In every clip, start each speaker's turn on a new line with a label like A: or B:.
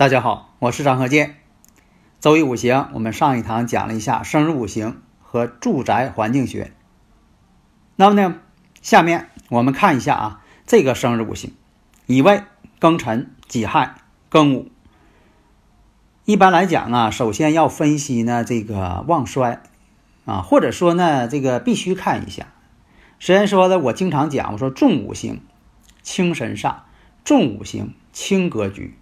A: 大家好，我是张和建。周易五行，我们上一堂讲了一下生日五行和住宅环境学。那么呢，下面我们看一下啊，这个生日五行：乙未、庚辰、己亥、庚午。一般来讲啊，首先要分析呢这个旺衰啊，或者说呢这个必须看一下。虽然说呢，我经常讲，我说重五行轻神煞，重五行轻格局。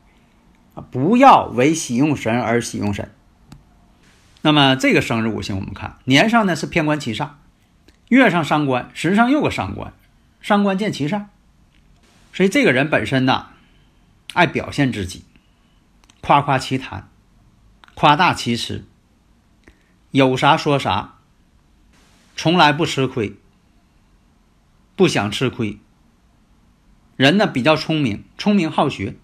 A: 不要为喜用神而喜用神。那么这个生日五行，我们看年上呢是偏官七煞，月上伤官，时上又个伤官，伤官见七煞，所以这个人本身呢，爱表现自己，夸夸其谈，夸大其词，有啥说啥，从来不吃亏，不想吃亏。人呢比较聪明，聪明好学。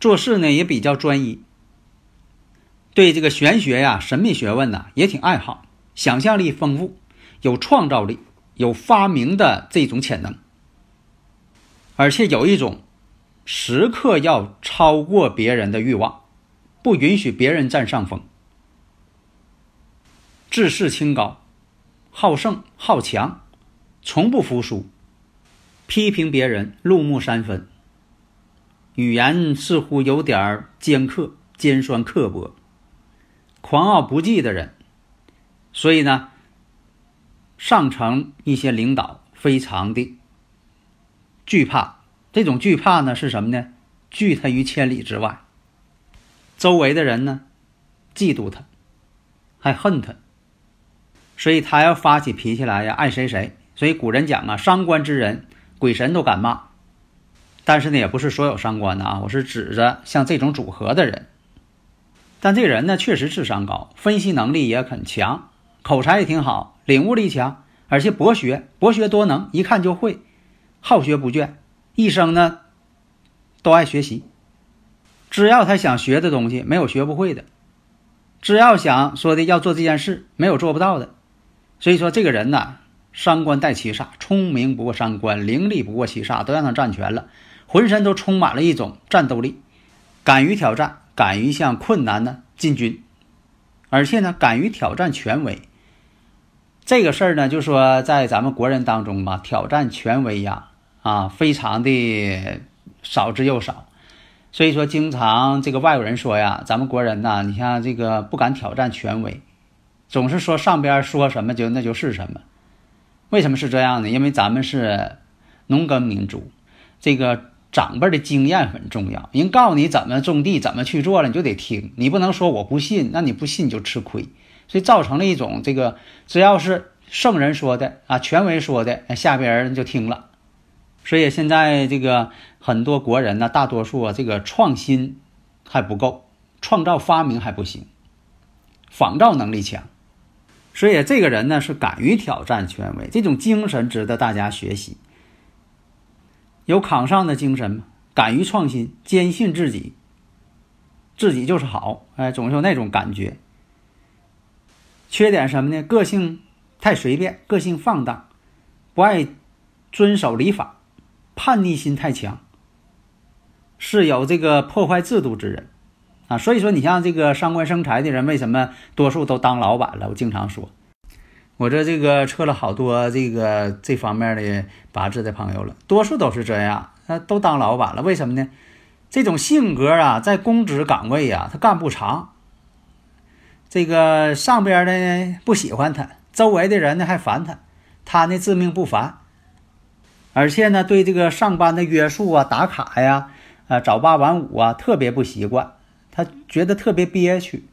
A: 做事呢也比较专一，对这个玄学呀、神秘学问呐也挺爱好，想象力丰富，有创造力，有发明的这种潜能，而且有一种时刻要超过别人的欲望，不允许别人占上风，自视清高，好胜好强，从不服输，批评别人入木三分。语言似乎有点尖刻、尖酸刻薄、狂傲不羁的人，所以呢，上层一些领导非常的惧怕。这种惧怕呢是什么呢？拒他于千里之外。周围的人呢，嫉妒他，还恨他，所以他要发起脾气来呀，爱谁谁。所以古人讲啊，伤官之人，鬼神都敢骂。但是呢，也不是所有伤官的啊，我是指着像这种组合的人。但这人呢，确实智商高，分析能力也很强，口才也挺好，领悟力强，而且博学，博学多能，一看就会，好学不倦，一生呢都爱学习。只要他想学的东西，没有学不会的；只要想说的要做这件事，没有做不到的。所以说，这个人呢，伤官带七煞，聪明不过伤官，伶俐不过七煞，都让他占全了。浑身都充满了一种战斗力，敢于挑战，敢于向困难呢进军，而且呢敢于挑战权威。这个事儿呢，就说在咱们国人当中吧，挑战权威呀，啊，非常的少之又少。所以说，经常这个外国人说呀，咱们国人呐，你像这个不敢挑战权威，总是说上边说什么就那就是什么。为什么是这样呢？因为咱们是农耕民族，这个。长辈的经验很重要，人告诉你怎么种地，怎么去做了，你就得听。你不能说我不信，那你不信你就吃亏，所以造成了一种这个，只要是圣人说的啊，权威说的，下边人就听了。所以现在这个很多国人呢，大多数啊，这个创新还不够，创造发明还不行，仿造能力强。所以这个人呢，是敢于挑战权威，这种精神值得大家学习。有扛上的精神？敢于创新，坚信自己，自己就是好，哎，总是有那种感觉。缺点什么呢？个性太随便，个性放荡，不爱遵守礼法，叛逆心太强，是有这个破坏制度之人啊。所以说，你像这个伤官生财的人，为什么多数都当老板了？我经常说。我这这个测了好多这个这方面的八字的朋友了，多数都是这样，他都当老板了。为什么呢？这种性格啊，在公职岗位啊，他干不长。这个上边的呢不喜欢他，周围的人呢还烦他，他呢自命不凡，而且呢对这个上班的约束啊、打卡呀、啊早八晚五啊特别不习惯，他觉得特别憋屈。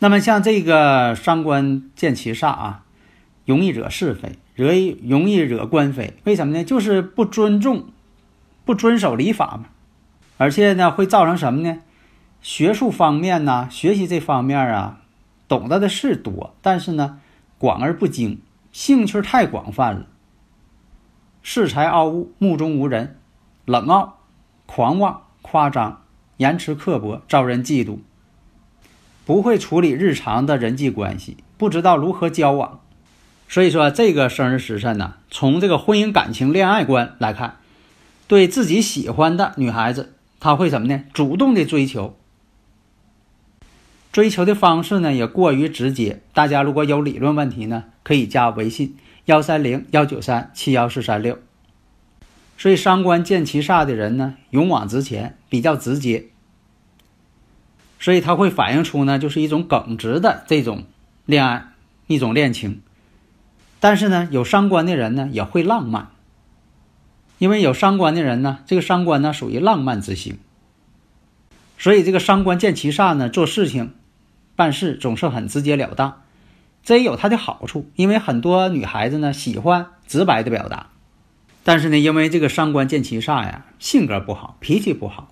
A: 那么像这个伤官见其煞啊，容易惹是非，惹容易惹官非。为什么呢？就是不尊重、不遵守礼法嘛。而且呢，会造成什么呢？学术方面呢，学习这方面啊，懂得的是多，但是呢，广而不精，兴趣太广泛了。恃才傲物，目中无人，冷傲、狂妄、夸张、言辞刻薄，招人嫉妒。不会处理日常的人际关系，不知道如何交往。所以说，这个生日时辰呢，从这个婚姻感情、恋爱观来看，对自己喜欢的女孩子。他会什么呢？主动的追求，追求的方式呢也过于直接。大家如果有理论问题呢，可以加微信幺三零幺九三七幺四三六。所以伤官见其煞的人呢，勇往直前，比较直接，所以他会反映出呢，就是一种耿直的这种恋爱，一种恋情。但是呢，有伤官的人呢，也会浪漫。因为有伤官的人呢，这个伤官呢属于浪漫之星，所以这个伤官见其煞呢，做事情、办事总是很直截了当。这也有它的好处，因为很多女孩子呢喜欢直白的表达，但是呢，因为这个伤官见其煞呀，性格不好，脾气不好，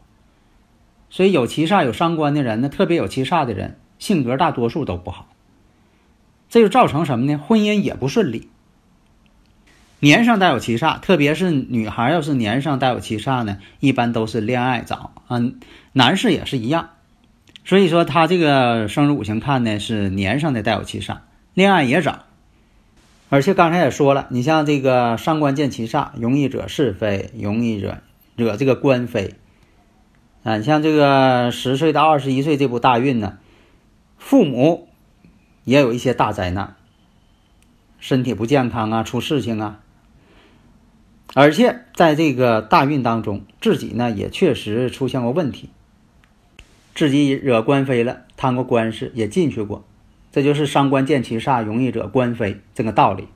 A: 所以有其煞有伤官的人呢，特别有其煞的人，性格大多数都不好，这就造成什么呢？婚姻也不顺利。年上带有七煞，特别是女孩，要是年上带有七煞呢，一般都是恋爱早。嗯，男士也是一样。所以说他这个生日五行看呢是年上的带有七煞，恋爱也早。而且刚才也说了，你像这个伤官见七煞，容易惹是非，容易惹惹这个官非。啊，你像这个十岁到二十一岁这部大运呢，父母也有一些大灾难，身体不健康啊，出事情啊。而且在这个大运当中，自己呢也确实出现过问题，自己惹官非了，贪过官司也进去过，这就是伤官见其煞容易惹官非这个道理。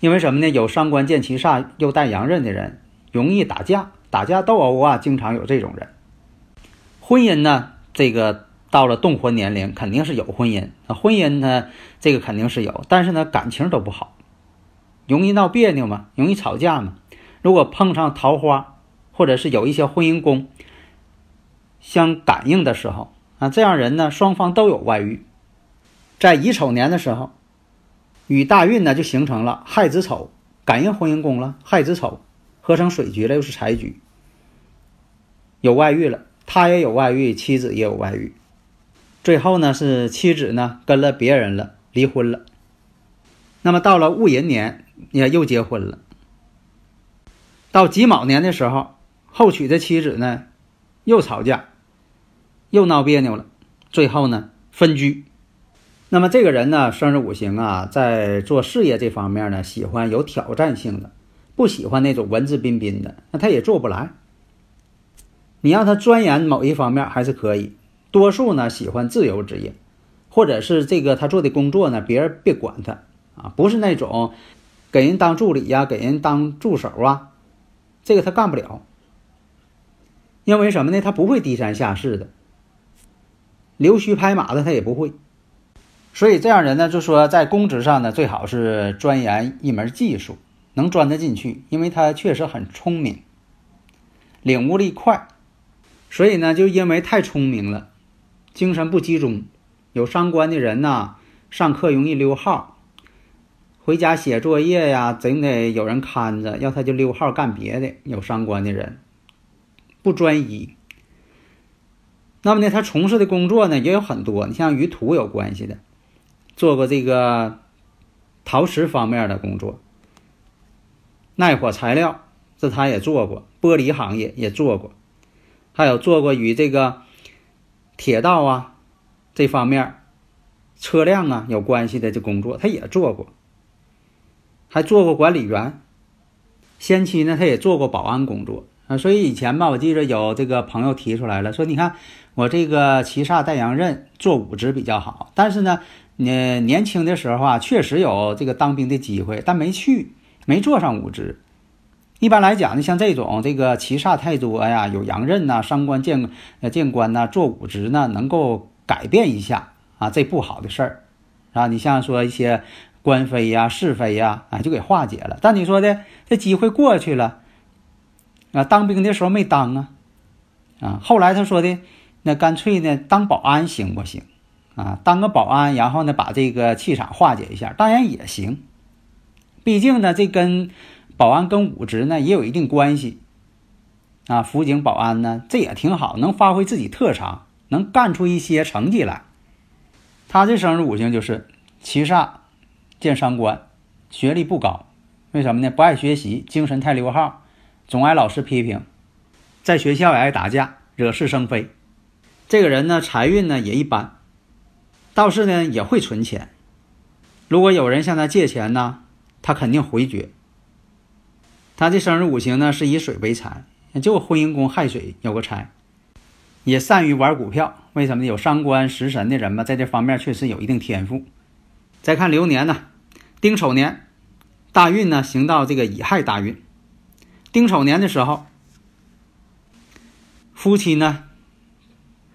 A: 因为什么呢？有伤官见其煞又带阳刃的人，容易打架、打架斗殴啊，经常有这种人。婚姻呢，这个到了动婚年龄，肯定是有婚姻啊，婚姻呢，这个肯定是有，但是呢，感情都不好，容易闹别扭嘛，容易吵架嘛。如果碰上桃花，或者是有一些婚姻宫相感应的时候啊，这样人呢，双方都有外遇。在乙丑年的时候，与大运呢就形成了亥子丑，感应婚姻宫了。亥子丑合成水局了，又是财局，有外遇了，他也有外遇，妻子也有外遇。最后呢，是妻子呢跟了别人了，离婚了。那么到了戊寅年，也又结婚了。到己卯年的时候，后娶的妻子呢，又吵架，又闹别扭了，最后呢分居。那么这个人呢，生日五行啊，在做事业这方面呢，喜欢有挑战性的，不喜欢那种文质彬彬的，那他也做不来。你让他钻研某一方面还是可以，多数呢喜欢自由职业，或者是这个他做的工作呢，别人别管他啊，不是那种给人当助理呀，给人当助手啊。这个他干不了，因为什么呢？他不会低三下四的，溜须拍马的他也不会。所以这样人呢，就说在公职上呢，最好是钻研一门技术，能钻得进去，因为他确实很聪明，领悟力快。所以呢，就因为太聪明了，精神不集中，有伤官的人呢，上课容易溜号。回家写作业呀，总得有人看着，要他就溜号干别的。有伤官的人不专一，那么呢，他从事的工作呢也有很多。你像与土有关系的，做过这个陶瓷方面的工作，耐火材料这他也做过，玻璃行业也做过，还有做过与这个铁道啊这方面车辆啊有关系的这工作，他也做过。还做过管理员，先期呢，他也做过保安工作啊。所以以前吧，我记着有这个朋友提出来了，说你看我这个七煞带阳刃，做武职比较好。但是呢，你年轻的时候啊，确实有这个当兵的机会，但没去，没做上武职。一般来讲呢，像这种这个七煞太多呀，有阳刃呐，伤官见呃见官呐，做武职呢，能够改变一下啊这不好的事儿啊。你像说一些官非呀、是非呀，啊就给化解了。但你说的这机会过去了啊，当兵的时候没当啊啊。后来他说的那干脆呢当保安行不行啊？当个保安，然后呢把这个气场化解一下，当然也行。毕竟呢这跟保安跟武职呢也有一定关系。啊，辅警保安呢，这也挺好，能发挥自己特长，能干出一些成绩来。他这生日五行就是七煞见伤官，学历不高，为什么呢？不爱学习，精神太溜号，总挨老师批评，在学校也爱打架，惹是生非。这个人呢，财运呢也一般，倒是呢也会存钱。如果有人向他借钱呢，他肯定回绝。他的生日五行呢是以水为财。就婚姻宫亥水有个财，也善于玩股票。为什么呢？有伤官食神的人嘛，在这方面确实有一定天赋。再看流年呢，丁丑年大运呢行到这个乙亥大运。丁丑年的时候，夫妻呢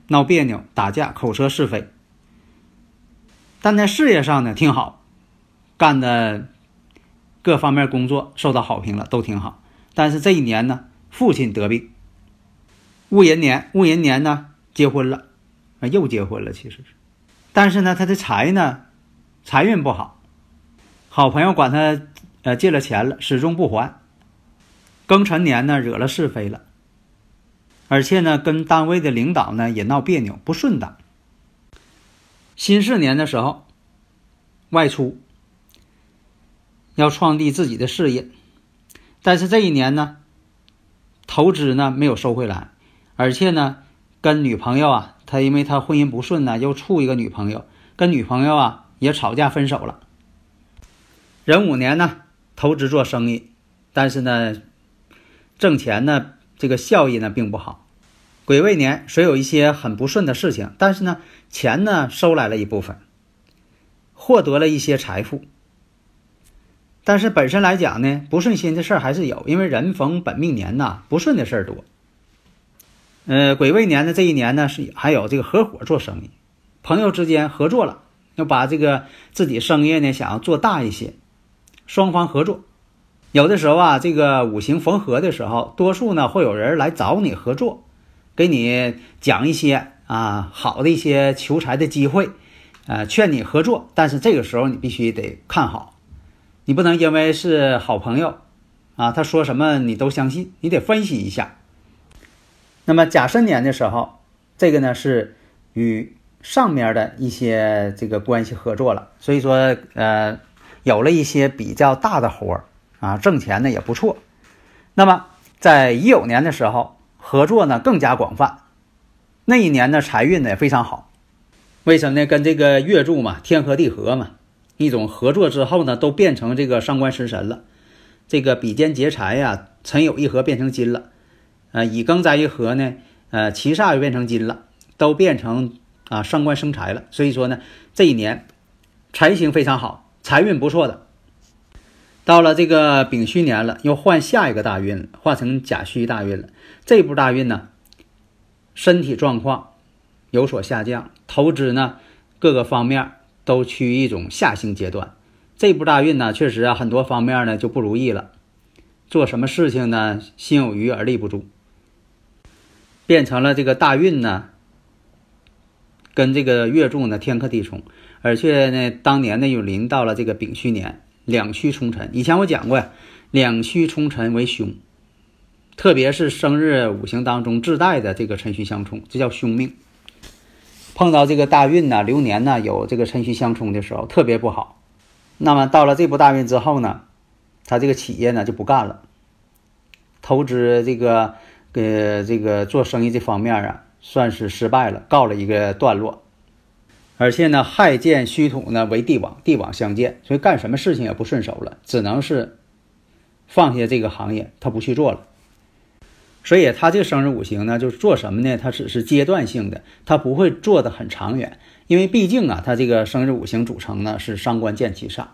A: 闹别扭、打架、口舌是非，但在事业上呢挺好，干的各方面工作受到好评了，都挺好。但是这一年呢。父亲得病，戊寅年，戊寅年呢结婚了，啊又结婚了，其实是，但是呢他的财呢财运不好，好朋友管他呃借了钱了，始终不还。庚辰年呢惹了是非了，而且呢跟单位的领导呢也闹别扭，不顺当。辛巳年的时候外出，要创立自己的事业，但是这一年呢。投资呢没有收回来，而且呢，跟女朋友啊，他因为他婚姻不顺呢，又处一个女朋友，跟女朋友啊也吵架分手了。壬午年呢，投资做生意，但是呢，挣钱呢这个效益呢并不好。癸未年虽有一些很不顺的事情，但是呢，钱呢收来了一部分，获得了一些财富。但是本身来讲呢，不顺心的事儿还是有，因为人逢本命年呐，不顺的事儿多。呃，癸未年的这一年呢，是还有这个合伙做生意，朋友之间合作了，要把这个自己生意呢想要做大一些，双方合作。有的时候啊，这个五行逢合的时候，多数呢会有人来找你合作，给你讲一些啊好的一些求财的机会，呃，劝你合作。但是这个时候你必须得看好。你不能因为是好朋友，啊，他说什么你都相信，你得分析一下。那么甲申年的时候，这个呢是与上面的一些这个关系合作了，所以说呃有了一些比较大的活儿啊，挣钱呢也不错。那么在乙酉年的时候，合作呢更加广泛，那一年呢财运呢也非常好。为什么呢？跟这个月柱嘛，天合地合嘛。一种合作之后呢，都变成这个上官食神了。这个比肩劫财呀，辰酉一合变成金了。呃，乙庚在一合呢，呃，七煞又变成金了，都变成啊上官生财了。所以说呢，这一年财星非常好，财运不错的。到了这个丙戌年了，又换下一个大运了，换成甲戌大运了。这部大运呢，身体状况有所下降，投资呢各个方面。都趋于一种下行阶段，这部大运呢，确实啊，很多方面呢就不如意了。做什么事情呢，心有余而力不足，变成了这个大运呢，跟这个月柱呢天克地冲，而且呢，当年呢又临到了这个丙戌年，两戌冲辰。以前我讲过呀，两戌冲辰为凶，特别是生日五行当中自带的这个辰戌相冲，这叫凶命。碰到这个大运呢，流年呢有这个辰戌相冲的时候，特别不好。那么到了这部大运之后呢，他这个企业呢就不干了，投资这个呃这个做生意这方面啊，算是失败了，告了一个段落。而且呢，亥见戌土呢为帝王，帝王相见，所以干什么事情也不顺手了，只能是放下这个行业，他不去做了。所以他这个生日五行呢，就是做什么呢？他只是阶段性的，他不会做的很长远。因为毕竟啊，他这个生日五行组成呢是伤官见其煞，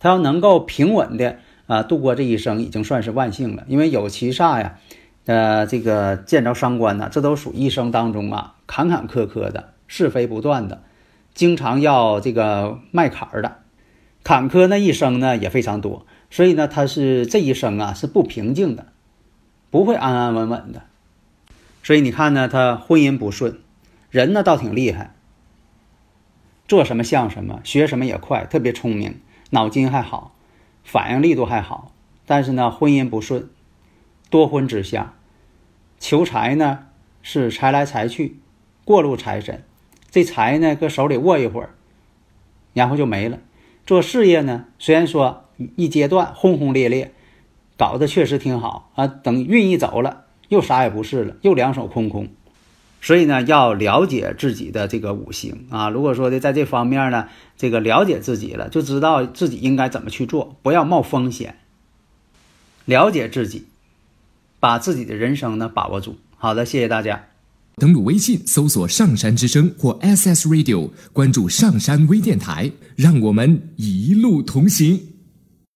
A: 他要能够平稳的啊度过这一生，已经算是万幸了。因为有其煞呀，呃，这个见着伤官呢，这都属一生当中啊坎坎坷坷的，是非不断的，经常要这个迈坎儿的，坎坷那一生呢也非常多，所以呢，他是这一生啊是不平静的，不会安安稳稳的。所以你看呢，他婚姻不顺，人呢倒挺厉害，做什么像什么，学什么也快，特别聪明，脑筋还好，反应力度还好。但是呢，婚姻不顺，多婚之下，求财呢是财来财去，过路财神，这财呢搁手里握一会儿，然后就没了。做事业呢，虽然说一阶段轰轰烈烈，搞得确实挺好啊，等运一走了，又啥也不是了，又两手空空。所以呢，要了解自己的这个五行啊。如果说的在这方面呢，这个了解自己了，就知道自己应该怎么去做，不要冒风险。了解自己，把自己的人生呢把握住。好的，谢谢大家。
B: 登录微信搜索“上山之声”或 SS Radio，关注上山微电台，让我们一路同行。